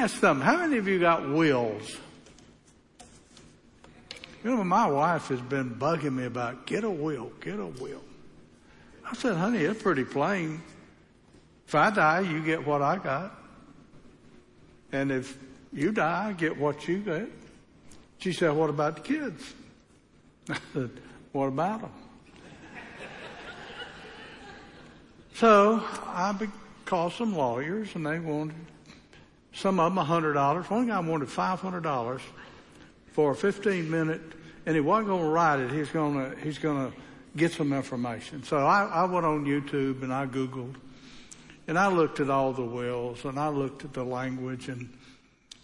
ask something. How many of you got wills? You know, my wife has been bugging me about get a will, get a will. I said, honey, it's pretty plain. If I die, you get what I got. And if you die, I get what you get. She said, what about the kids? I said, what about them? so I called some lawyers and they wanted some of them a hundred dollars. One guy wanted five hundred dollars for a fifteen minute, and he wasn't going to write it. He's going to he's going to get some information. So I, I went on YouTube and I Googled, and I looked at all the wills and I looked at the language and.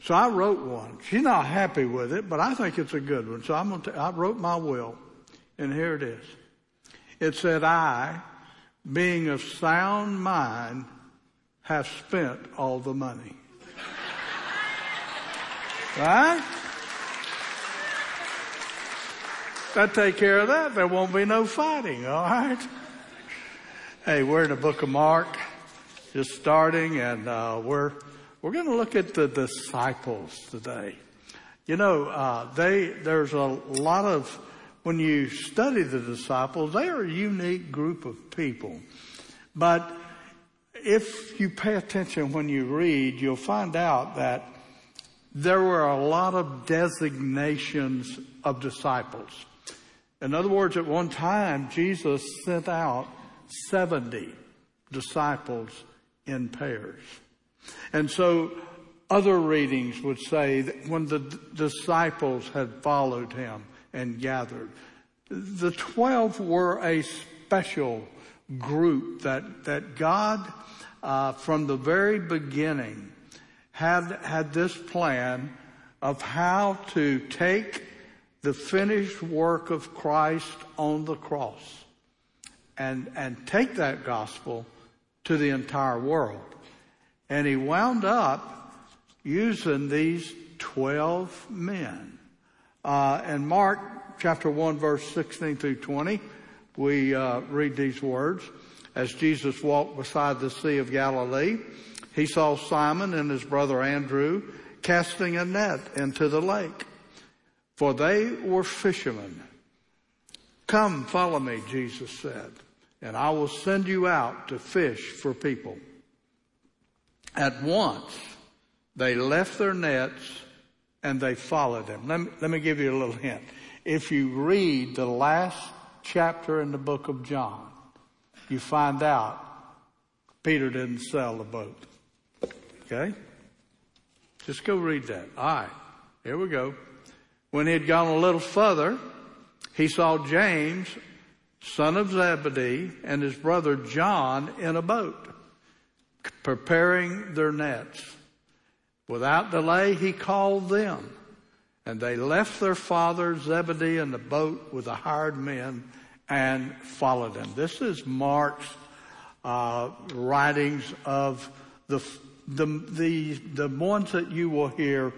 So I wrote one. She's not happy with it, but I think it's a good one. So I'm gonna I wrote my will, and here it is. It said, "I, being of sound mind, have spent all the money." Right? That take care of that. There won't be no fighting, all right? Hey, we're in the book of Mark, just starting, and uh, we're we're going to look at the disciples today. You know, uh, they there's a lot of when you study the disciples, they are a unique group of people, but if you pay attention when you read, you'll find out that there were a lot of designations of disciples. In other words, at one time, Jesus sent out 70 disciples in pairs. And so other readings would say that when the d- disciples had followed him and gathered, the 12 were a special group that, that God, uh, from the very beginning, had, had this plan of how to take the finished work of Christ on the cross and, and take that gospel to the entire world. And he wound up using these 12 men. Uh, in Mark chapter 1 verse 16 through 20, we uh, read these words. As Jesus walked beside the Sea of Galilee, he saw Simon and his brother Andrew casting a net into the lake, for they were fishermen. Come, follow me, Jesus said, and I will send you out to fish for people. At once, they left their nets and they followed him. Let me, let me give you a little hint. If you read the last chapter in the book of John, you find out Peter didn't sell the boat. Okay? Just go read that. All right. Here we go. When he had gone a little further, he saw James, son of Zebedee, and his brother John in a boat, preparing their nets. Without delay, he called them, and they left their father Zebedee in the boat with the hired men and followed him. This is Mark's uh, writings of the the, the, the ones that you will hear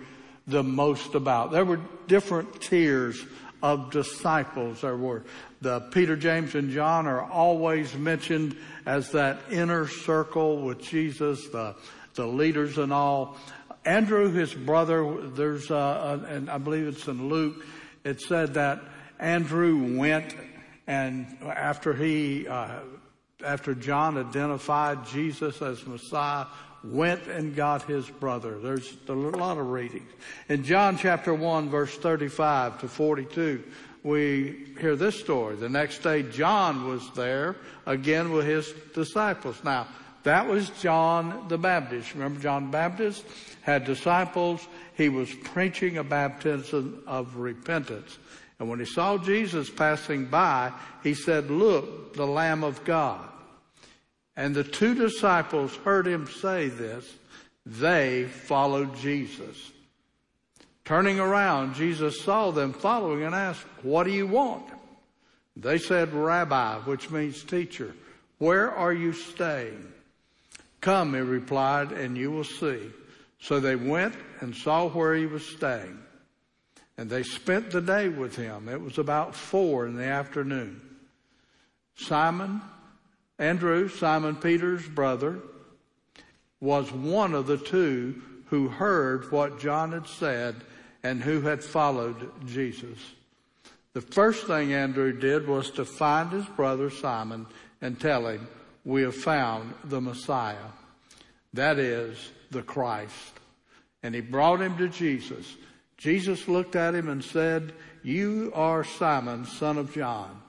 the most about. There were different tiers of disciples. There were the Peter, James, and John are always mentioned as that inner circle with Jesus, the, the leaders and all. Andrew, his brother, there's, uh, and I believe it's in Luke, it said that Andrew went and after he, uh, after John identified Jesus as Messiah, went and got his brother. There's a lot of readings. In John chapter 1 verse 35 to 42, we hear this story. The next day John was there again with his disciples. Now, that was John the Baptist. Remember John the Baptist had disciples. He was preaching a baptism of repentance. And when he saw Jesus passing by, he said, look, the Lamb of God. And the two disciples heard him say this. They followed Jesus. Turning around, Jesus saw them following and asked, what do you want? They said, Rabbi, which means teacher, where are you staying? Come, he replied, and you will see. So they went and saw where he was staying. And they spent the day with him. It was about four in the afternoon. Simon Andrew, Simon Peter's brother, was one of the two who heard what John had said and who had followed Jesus. The first thing Andrew did was to find his brother Simon and tell him, we have found the Messiah. That is the Christ. And he brought him to Jesus. Jesus looked at him and said, you are Simon, son of John.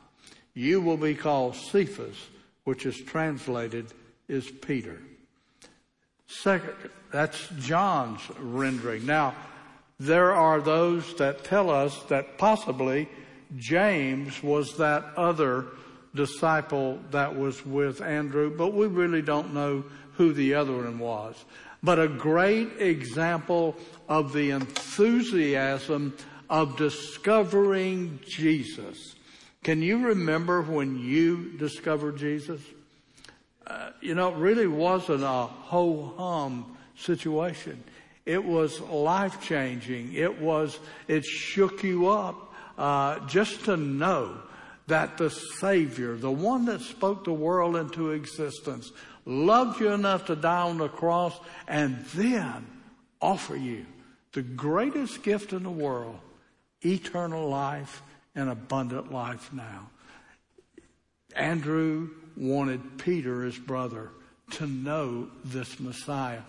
You will be called Cephas, which is translated is Peter. Second, that's John's rendering. Now, there are those that tell us that possibly James was that other disciple that was with Andrew, but we really don't know who the other one was. But a great example of the enthusiasm of discovering Jesus. Can you remember when you discovered Jesus? Uh, you know, it really wasn't a ho hum situation. It was life changing. It was, it shook you up, uh, just to know that the Savior, the one that spoke the world into existence, loved you enough to die on the cross and then offer you the greatest gift in the world, eternal life and abundant life now. Andrew wanted Peter, his brother, to know this Messiah.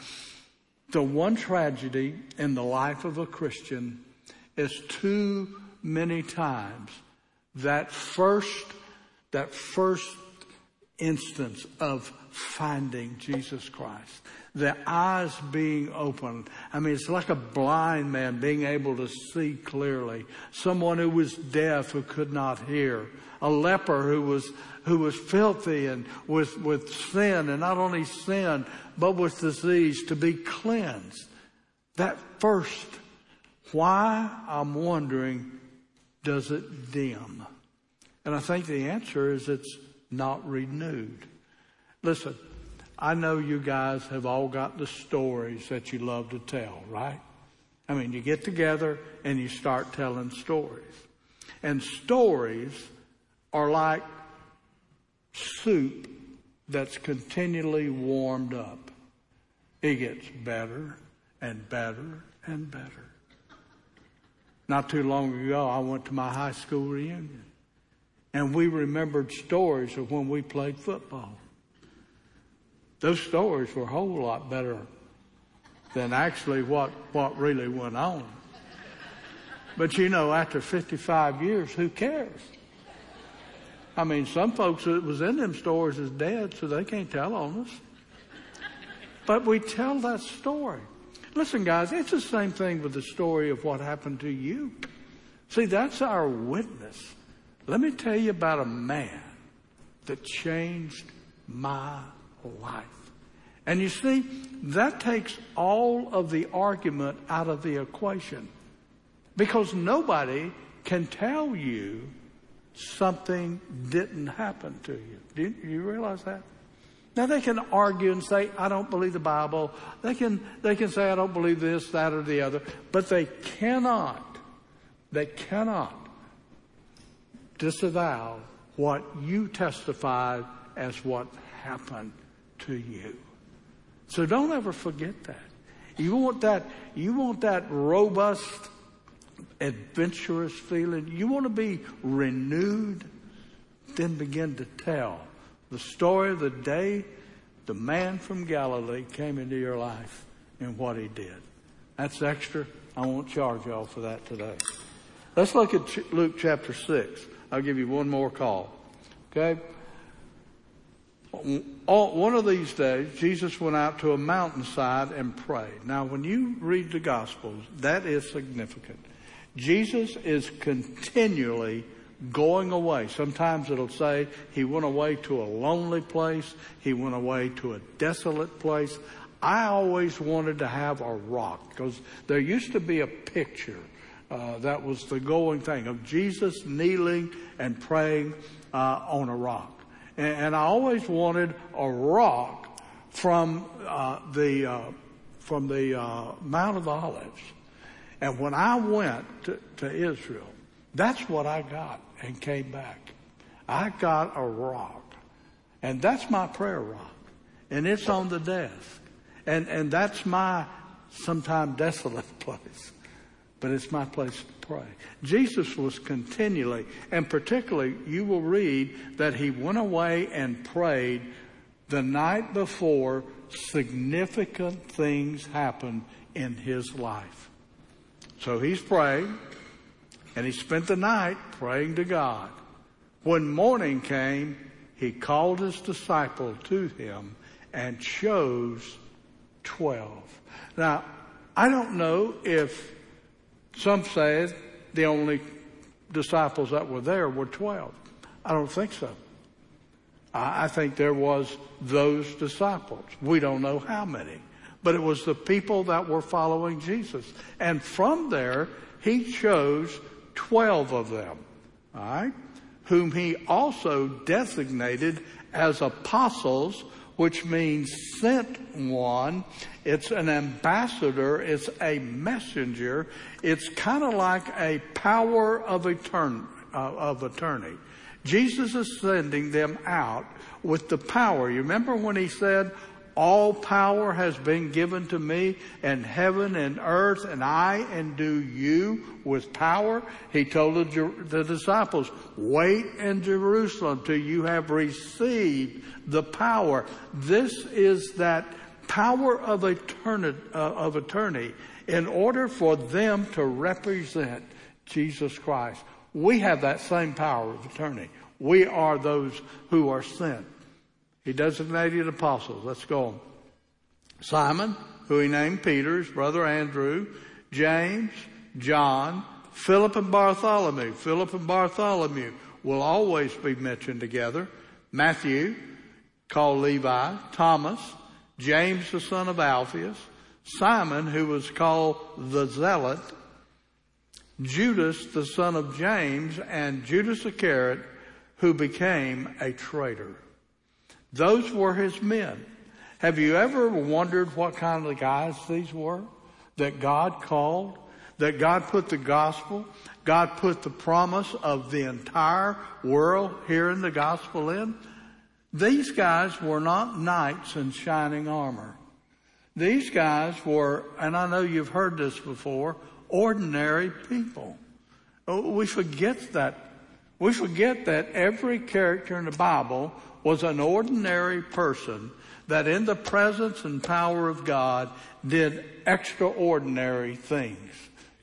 The one tragedy in the life of a Christian is too many times that first, that first instance of finding Jesus Christ. The eyes being opened. I mean, it's like a blind man being able to see clearly. Someone who was deaf who could not hear. A leper who was, who was filthy and with, with sin and not only sin, but with disease to be cleansed. That first, why I'm wondering, does it dim? And I think the answer is it's not renewed. Listen, I know you guys have all got the stories that you love to tell, right? I mean, you get together and you start telling stories. And stories are like soup that's continually warmed up. It gets better and better and better. Not too long ago, I went to my high school reunion and we remembered stories of when we played football. Those stories were a whole lot better than actually what, what really went on. But you know, after 55 years, who cares? I mean, some folks that was in them stories is dead, so they can't tell on us. But we tell that story. Listen, guys, it's the same thing with the story of what happened to you. See, that's our witness. Let me tell you about a man that changed my life. And you see, that takes all of the argument out of the equation. Because nobody can tell you something didn't happen to you. Do you, realize that? Now they can argue and say, I don't believe the Bible. They can, they can say, I don't believe this, that, or the other. But they cannot, they cannot disavow what you testified as what happened to you. So don't ever forget that. You want that, you want that robust, adventurous feeling. You want to be renewed. Then begin to tell the story of the day the man from Galilee came into your life and what he did. That's extra. I won't charge y'all for that today. Let's look at Luke chapter 6. I'll give you one more call. Okay? One of these days, Jesus went out to a mountainside and prayed. Now, when you read the Gospels, that is significant. Jesus is continually going away. Sometimes it'll say he went away to a lonely place. He went away to a desolate place. I always wanted to have a rock because there used to be a picture uh, that was the going thing of Jesus kneeling and praying uh, on a rock. And, and I always wanted a rock from uh, the uh, from the uh, Mount of Olives. And when I went to, to Israel, that's what I got and came back. I got a rock. And that's my prayer rock. And it's on the desk. And, and that's my sometimes desolate place, but it's my place pray. Jesus was continually, and particularly, you will read that he went away and prayed the night before significant things happened in his life. So he's praying, and he spent the night praying to God. When morning came, he called his disciple to him and chose 12. Now, I don't know if some say the only disciples that were there were 12. I don't think so. I think there was those disciples. We don't know how many, but it was the people that were following Jesus. And from there, he chose 12 of them. All right whom he also designated as apostles, which means sent one. It's an ambassador. It's a messenger. It's kind of like a power of, uh, of attorney. Jesus is sending them out with the power. You remember when he said, all power has been given to me in heaven and earth, and I endue you with power. He told the, disciples, wait in Jerusalem till you have received the power. This is that power of, uh, of attorney in order for them to represent Jesus Christ. We have that same power of attorney. We are those who are sent. He designated apostles. Let's go on. Simon, who he named Peter, his brother Andrew, James, John, Philip and Bartholomew. Philip and Bartholomew will always be mentioned together. Matthew, called Levi, Thomas, James the son of Alphaeus, Simon, who was called the Zealot, Judas the son of James, and Judas Iscariot, who became a traitor. Those were his men. Have you ever wondered what kind of guys these were that God called? That God put the gospel, God put the promise of the entire world here in the gospel in? These guys were not knights in shining armor. These guys were, and I know you've heard this before, ordinary people. Oh, we forget that. We forget that every character in the Bible was an ordinary person that in the presence and power of God did extraordinary things.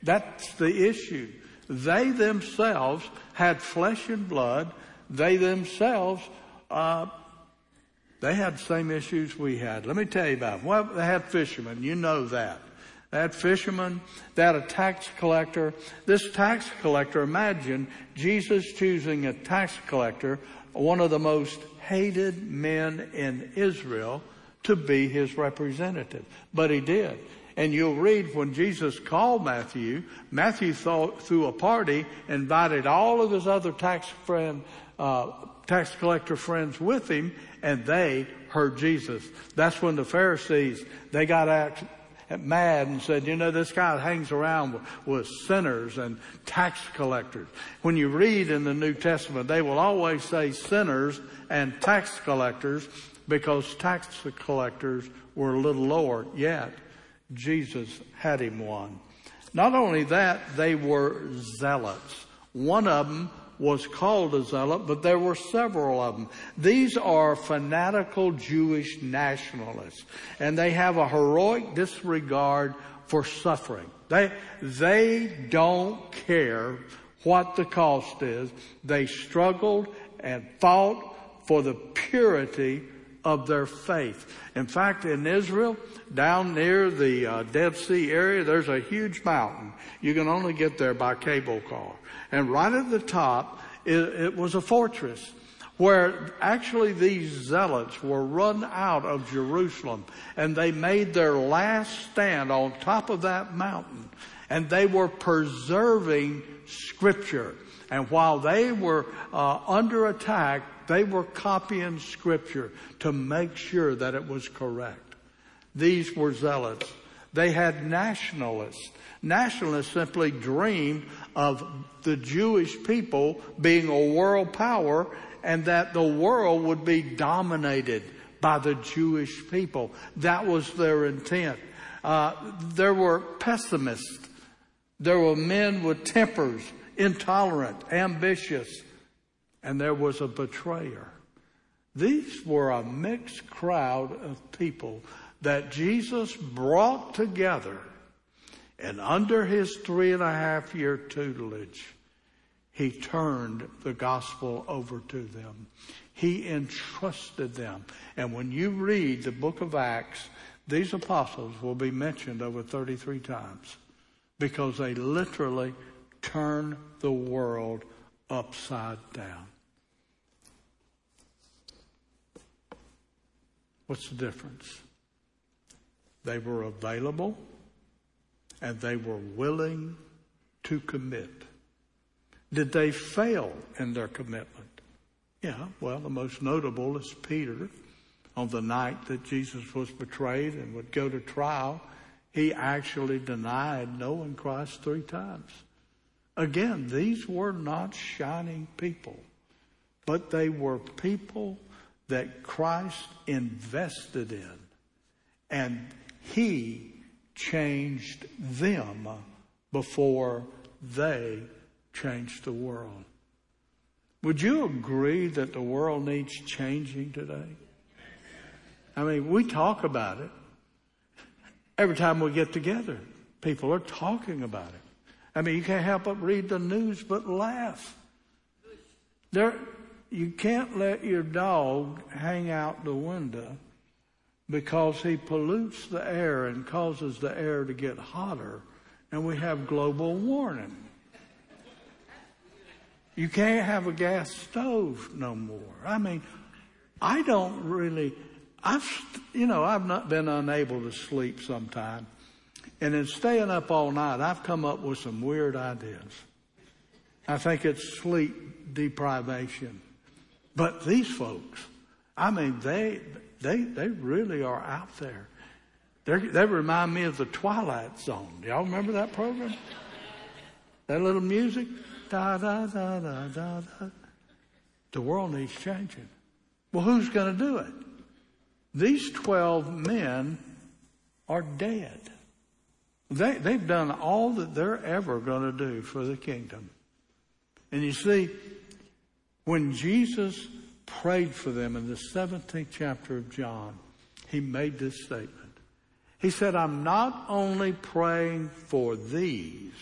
That's the issue. They themselves had flesh and blood. They themselves, uh, they had the same issues we had. Let me tell you about them. Well, they had fishermen. You know that. They fisherman, that a tax collector. This tax collector, imagine Jesus choosing a tax collector, one of the most hated men in Israel to be his representative. But he did. And you'll read when Jesus called Matthew, Matthew thought, threw a party, invited all of his other tax friend, uh, tax collector friends with him, and they heard Jesus. That's when the Pharisees, they got mad and said, you know, this guy hangs around with, sinners and tax collectors. When you read in the New Testament, they will always say sinners and tax collectors because tax collectors were a little lower yet. Jesus had him one. Not only that, they were zealots. One of them was called a zealot, but there were several of them. These are fanatical Jewish nationalists, and they have a heroic disregard for suffering. They, they don't care what the cost is. They struggled and fought for the purity of their faith. In fact, in Israel, down near the uh, Dead Sea area, there's a huge mountain. You can only get there by cable car. And right at the top, it, it was a fortress where actually these zealots were run out of Jerusalem and they made their last stand on top of that mountain and they were preserving scripture. And while they were uh, under attack, they were copying scripture to make sure that it was correct. These were zealots. They had nationalists. Nationalists simply dreamed of the Jewish people being a world power and that the world would be dominated by the Jewish people. That was their intent. Uh, there were pessimists. There were men with tempers, intolerant, ambitious, and there was a betrayer. These were a mixed crowd of people that Jesus brought together and under his three and a half year tutelage, he turned the gospel over to them. He entrusted them. And when you read the book of Acts, these apostles will be mentioned over 33 times because they literally turned the world upside down. What's the difference? They were available and they were willing to commit. Did they fail in their commitment? Yeah, well, the most notable is Peter. On the night that Jesus was betrayed and would go to trial, he actually denied knowing Christ three times. Again, these were not shining people, but they were people that Christ invested in. And he changed them before they changed the world. Would you agree that the world needs changing today? I mean, we talk about it. Every time we get together, people are talking about it. I mean, you can't help but read the news but laugh. There, you can't let your dog hang out the window because he pollutes the air and causes the air to get hotter, and we have global warming. You can't have a gas stove no more. I mean, I don't really, I've, you know, I've not been unable to sleep sometime. And in staying up all night, I've come up with some weird ideas. I think it's sleep deprivation. But these folks, I mean, they, they, they really are out there. They're, they remind me of the Twilight Zone. Y'all remember that program? That little music? Da, da, da, da, da, da. The world needs changing. Well, who's going to do it? These 12 men are dead. They, they've done all that they're ever going to do for the kingdom. And you see, when Jesus prayed for them in the 17th chapter of John, he made this statement. He said, I'm not only praying for these,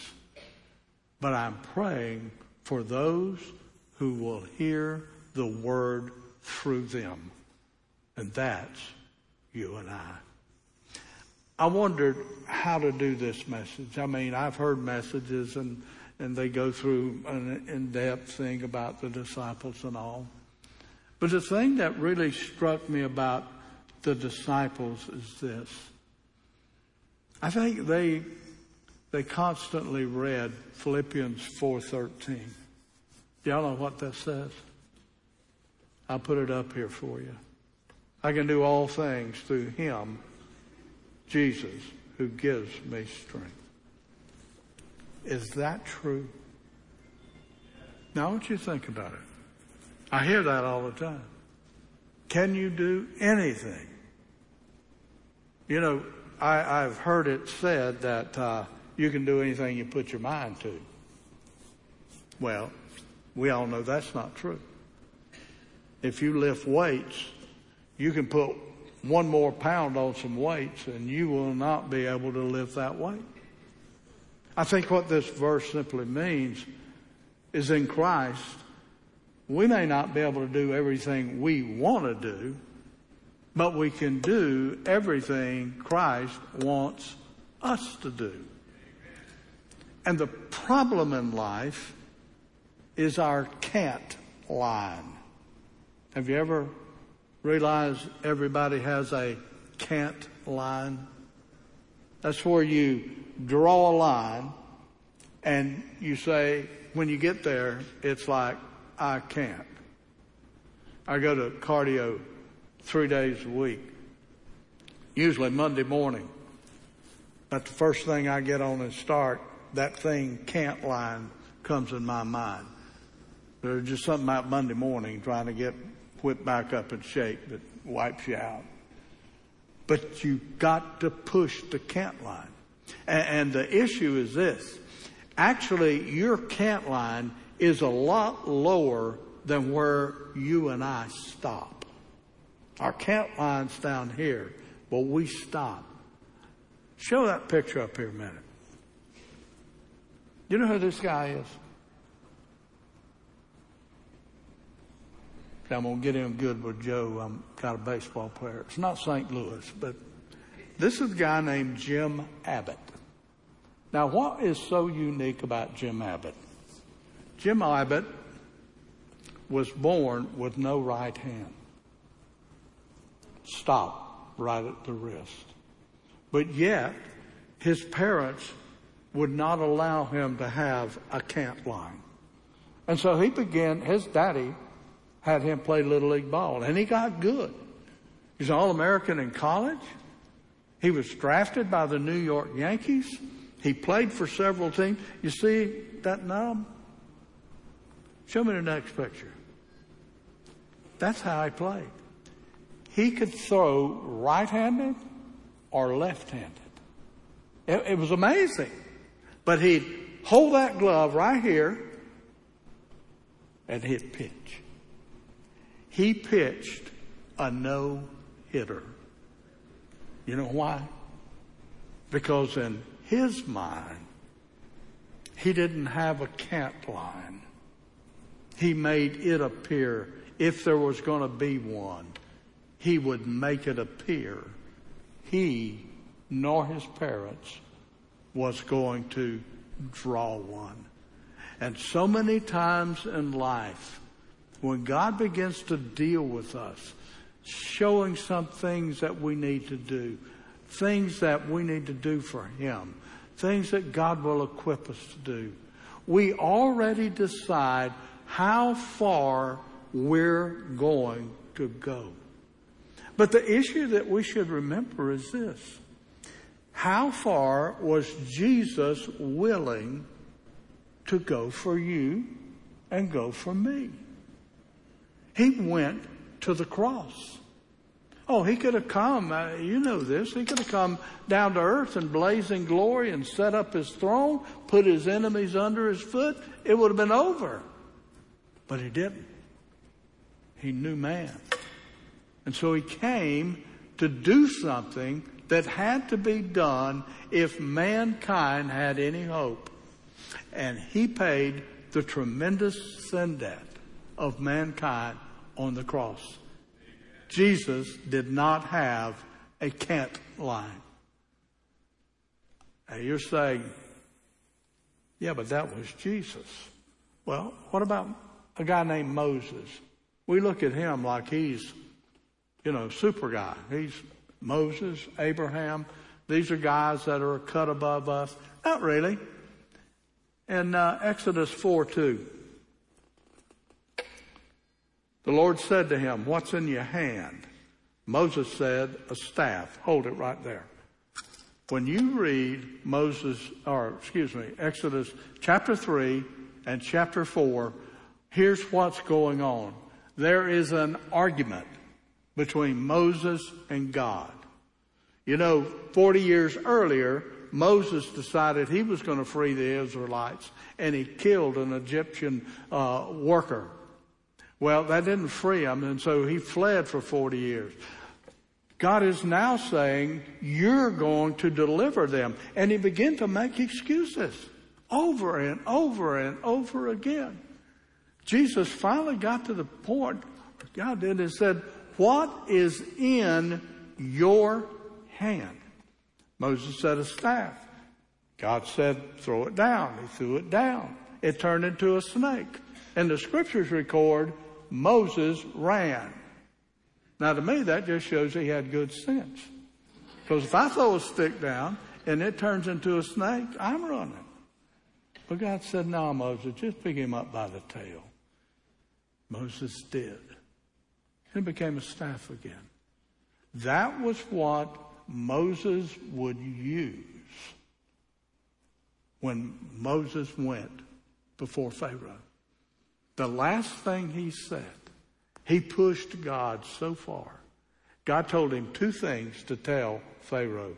but I'm praying for those who will hear the word through them. And that's you and I. I wondered how to do this message. I mean, I've heard messages and, and they go through an in-depth thing about the disciples and all. But the thing that really struck me about the disciples is this. I think they they constantly read Philippians 4:13. Y'all know what that says? I'll put it up here for you. I can do all things through him, Jesus, who gives me strength. Is that true? Now I want you to think about it. I hear that all the time. Can you do anything? You know, I, have heard it said that uh, you can do anything you put your mind to. Well, we all know that's not true. If you lift weights, you can put one more pound on some weights and you will not be able to lift that weight. I think what this verse simply means is in Christ, we may not be able to do everything we want to do, but we can do everything Christ wants us to do. And the problem in life is our can't line. Have you ever realized everybody has a can't line? That's where you draw a line and you say, when you get there, it's like, I can't. I go to cardio three days a week, usually Monday morning. But the first thing I get on and start, that thing can't line comes in my mind. There's just something about Monday morning trying to get whipped back up in shape that wipes you out. But you got to push the cant line. And, and the issue is this. Actually, your cant line is a lot lower than where you and I stop. Our cant line's down here, but we stop. Show that picture up here a minute. You know who this guy is? I'm going to get in good with Joe. I'm got a baseball player. It's not St. Louis, but this is a guy named Jim Abbott. Now, what is so unique about Jim Abbott? Jim Abbott was born with no right hand. Stop right at the wrist. But yet, his parents would not allow him to have a cant line. And so he began, his daddy had him play Little League ball, and he got good. He's All American in college. He was drafted by the New York Yankees. He played for several teams. You see that knob? Show me the next picture. That's how he played. He could throw right handed or left handed. It, it was amazing. But he'd hold that glove right here and hit pitch. He pitched a no hitter. You know why? Because in his mind, he didn't have a cant line. He made it appear if there was going to be one, he would make it appear he nor his parents was going to draw one. And so many times in life, when God begins to deal with us, showing some things that we need to do, things that we need to do for Him, things that God will equip us to do, we already decide how far we're going to go. But the issue that we should remember is this. How far was Jesus willing to go for you and go for me? He went to the cross. Oh, he could have come, uh, you know this, he could have come down to earth in blazing glory and set up his throne, put his enemies under his foot. It would have been over. But he didn't. He knew man. And so he came to do something that had to be done if mankind had any hope. And he paid the tremendous sin debt of mankind on the cross. Jesus did not have a cant line. Now you're saying, yeah, but that was Jesus. Well, what about a guy named Moses? We look at him like he's, you know, super guy. He's Moses, Abraham. These are guys that are cut above us. Not really. In uh, Exodus 4 2, the Lord said to him, What's in your hand? Moses said, A staff. Hold it right there. When you read Moses, or excuse me, Exodus chapter 3 and chapter 4, here's what's going on there is an argument between Moses and God. You know, 40 years earlier, Moses decided he was going to free the Israelites and he killed an Egyptian uh, worker. Well, that didn't free him and so he fled for 40 years. God is now saying, you're going to deliver them. And he began to make excuses over and over and over again. Jesus finally got to the point, God did, and said, What is in your hand? Moses said, A staff. God said, Throw it down. He threw it down. It turned into a snake. And the scriptures record Moses ran. Now, to me, that just shows he had good sense. Because if I throw a stick down and it turns into a snake, I'm running. But God said, No, Moses, just pick him up by the tail. Moses did. And it became a staff again. That was what Moses would use when Moses went before Pharaoh. The last thing he said, he pushed God so far. God told him two things to tell Pharaoh.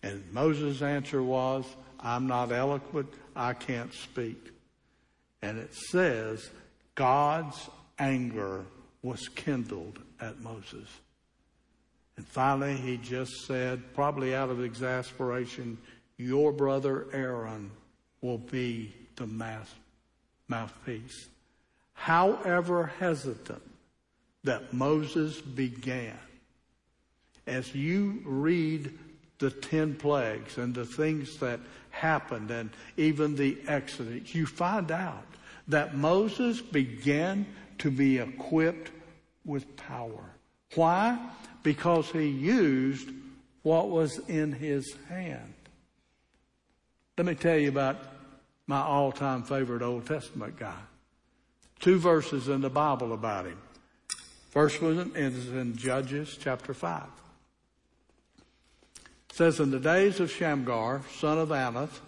And Moses' answer was, I'm not eloquent, I can't speak. And it says, God's anger was kindled at Moses. And finally, he just said, probably out of exasperation, Your brother Aaron will be the mouthpiece. However hesitant that Moses began, as you read the ten plagues and the things that happened and even the Exodus, you find out that Moses began to be equipped with power. Why? Because he used what was in his hand. Let me tell you about my all time favorite Old Testament guy. Two verses in the Bible about him. First one is in Judges chapter 5. It says, In the days of Shamgar, son of Anath,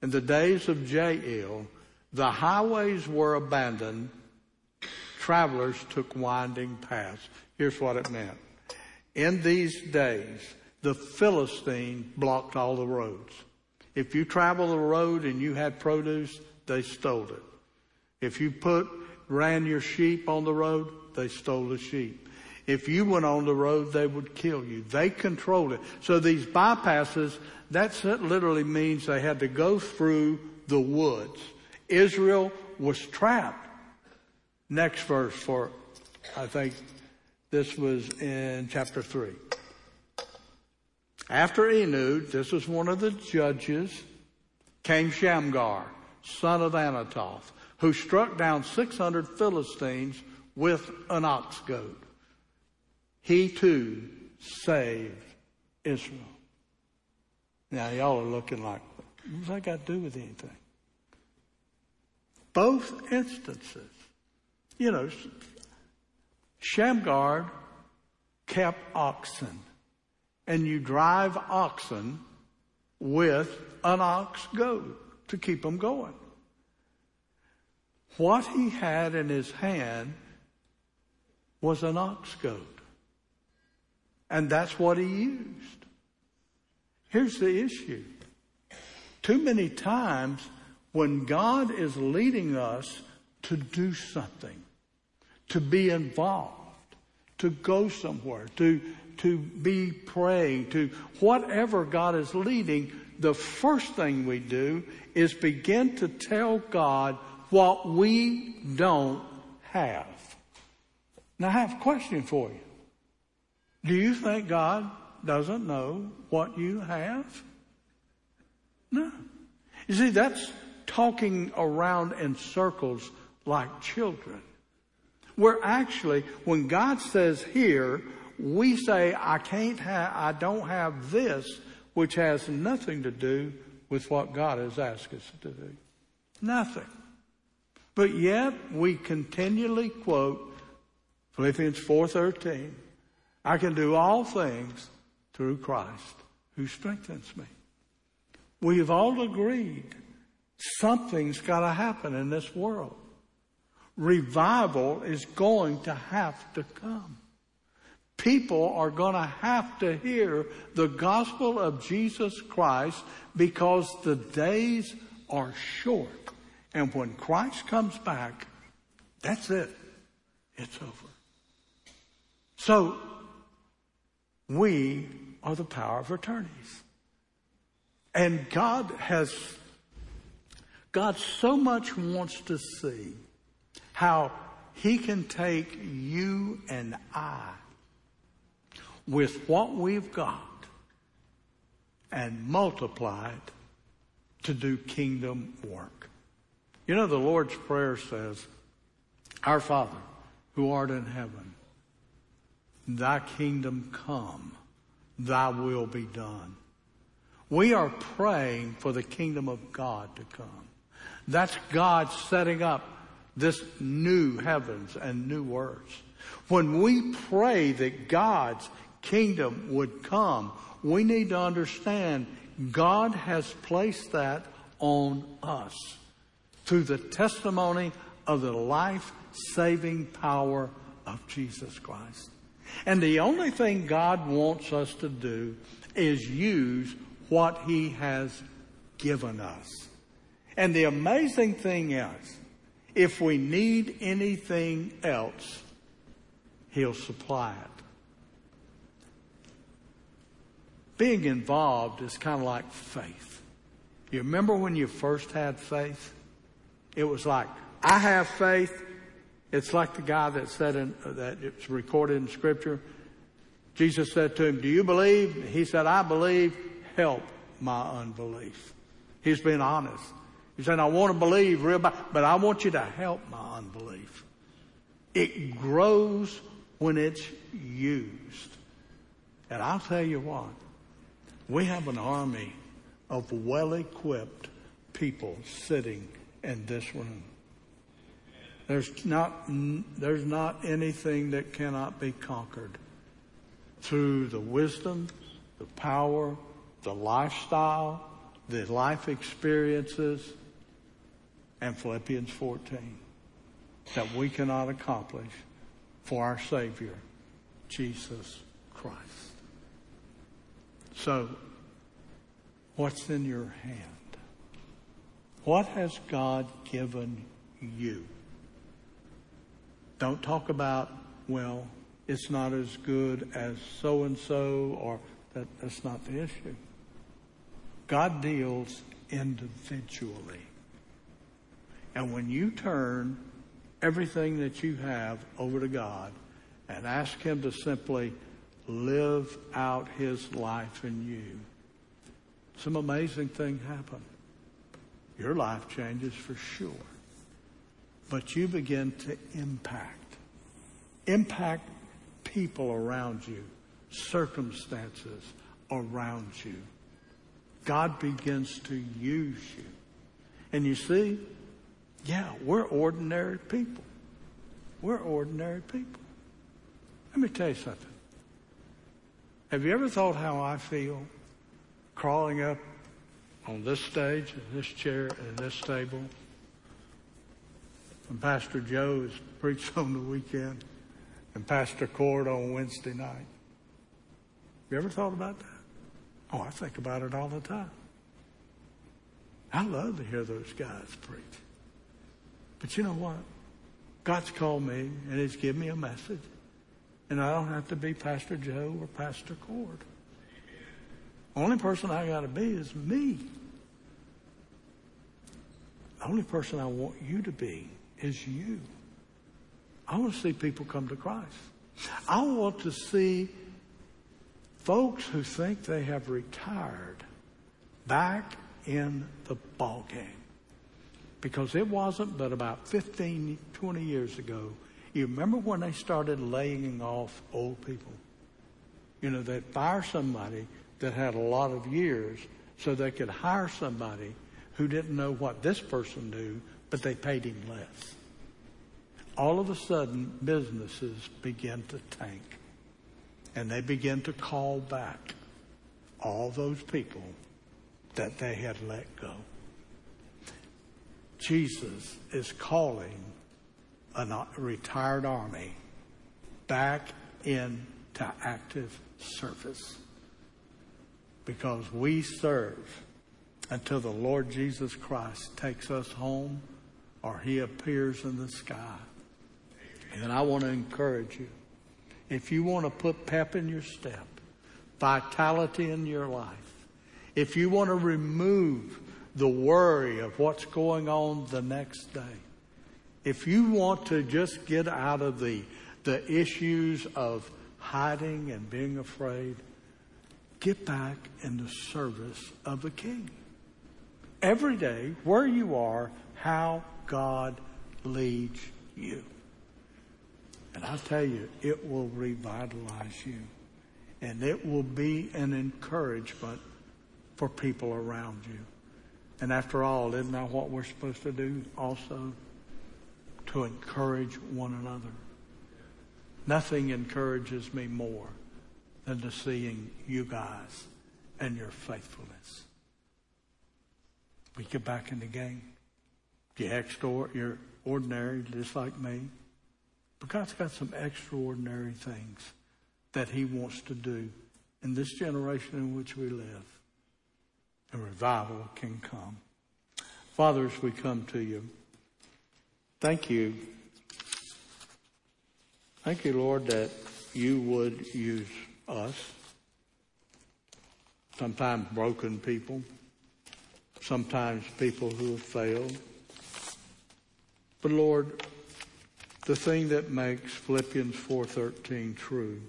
in the days of Jael, the highways were abandoned, travelers took winding paths. Here's what it meant. In these days, the Philistine blocked all the roads. If you traveled the road and you had produce, they stole it. If you put, ran your sheep on the road, they stole the sheep. If you went on the road, they would kill you. They controlled it. So these bypasses, that literally means they had to go through the woods. Israel was trapped. Next verse for, I think this was in chapter 3. After Ehud, this was one of the judges, came Shamgar, son of Anatoth, who struck down 600 Philistines with an ox goad. He too saved Israel. Now y'all are looking like, what's that got to do with anything? Both instances, you know, Shamgar kept oxen, and you drive oxen with an ox goad to keep them going. What he had in his hand was an ox goad. And that's what he used. Here's the issue. Too many times when God is leading us to do something, to be involved, to go somewhere, to, to be praying, to whatever God is leading, the first thing we do is begin to tell God what we don't have. Now I have a question for you. Do you think God doesn't know what you have? No. You see, that's talking around in circles like children. We're actually, when God says here, we say, I can't have, I don't have this, which has nothing to do with what God has asked us to do. Nothing. But yet we continually quote Philippians 4:13, I can do all things through Christ who strengthens me. We have all agreed something's got to happen in this world. Revival is going to have to come. People are going to have to hear the gospel of Jesus Christ because the days are short. And when Christ comes back, that's it. It's over. So, we are the power of attorneys. And God has, God so much wants to see how He can take you and I with what we've got and multiply it to do kingdom work. You know, the Lord's Prayer says, Our Father, who art in heaven, Thy kingdom come, thy will be done. We are praying for the kingdom of God to come. That's God setting up this new heavens and new earth. When we pray that God's kingdom would come, we need to understand God has placed that on us through the testimony of the life saving power of Jesus Christ. And the only thing God wants us to do is use what He has given us. And the amazing thing is, if we need anything else, He'll supply it. Being involved is kind of like faith. You remember when you first had faith? It was like, I have faith. It's like the guy that said in, uh, that it's recorded in scripture. Jesus said to him, do you believe? He said, I believe. Help my unbelief. He's being honest. He's saying, I want to believe real but I want you to help my unbelief. It grows when it's used. And I'll tell you what, we have an army of well equipped people sitting in this room. There's not, there's not anything that cannot be conquered through the wisdom, the power, the lifestyle, the life experiences, and Philippians 14 that we cannot accomplish for our Savior, Jesus Christ. So, what's in your hand? What has God given you? Don't talk about, well, it's not as good as so and so, or that, that's not the issue. God deals individually. And when you turn everything that you have over to God and ask Him to simply live out His life in you, some amazing thing happen. Your life changes for sure. But you begin to impact. Impact people around you, circumstances around you. God begins to use you. And you see, yeah, we're ordinary people. We're ordinary people. Let me tell you something. Have you ever thought how I feel crawling up on this stage, in this chair, in this table? And Pastor Joe is preached on the weekend and Pastor Cord on Wednesday night. You ever thought about that? Oh, I think about it all the time. I love to hear those guys preach. But you know what? God's called me and He's given me a message. And I don't have to be Pastor Joe or Pastor Cord. Only person I got to be is me. The only person I want you to be is you. I want to see people come to Christ. I want to see folks who think they have retired back in the ball game because it wasn't but about 15, 20 years ago. You remember when they started laying off old people? You know, they'd fire somebody that had a lot of years so they could hire somebody who didn't know what this person knew, but they paid him less. All of a sudden, businesses begin to tank and they begin to call back all those people that they had let go. Jesus is calling a retired army back into active service because we serve until the Lord Jesus Christ takes us home or he appears in the sky. And I want to encourage you. If you want to put pep in your step, vitality in your life, if you want to remove the worry of what's going on the next day. If you want to just get out of the, the issues of hiding and being afraid, get back in the service of the King. Every day, where you are, how God leads you. And I tell you, it will revitalize you. And it will be an encouragement for people around you. And after all, isn't that what we're supposed to do also? To encourage one another. Nothing encourages me more than to seeing you guys and your faithfulness. We get back in the game. You're extra, you're ordinary, just like me. But God's got some extraordinary things that He wants to do in this generation in which we live. And revival can come. Father, as we come to you, thank you. Thank you, Lord, that you would use us. Sometimes broken people, sometimes people who have failed. But Lord, the thing that makes Philippians 4:13 true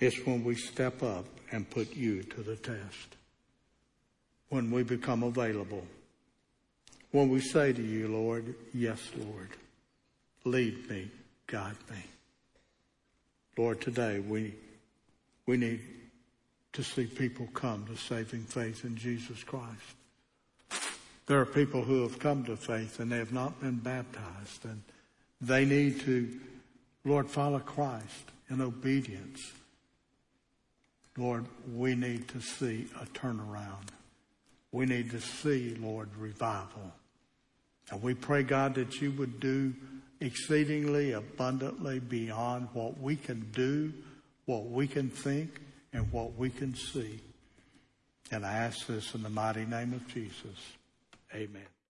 is when we step up and put you to the test. When we become available. When we say to you, Lord, yes, Lord, lead me, guide me. Lord, today we, we need to see people come to saving faith in Jesus Christ. There are people who have come to faith and they have not been baptized and they need to, Lord, follow Christ in obedience. Lord, we need to see a turnaround. We need to see, Lord, revival. And we pray, God, that you would do exceedingly abundantly beyond what we can do, what we can think, and what we can see. And I ask this in the mighty name of Jesus. Amen.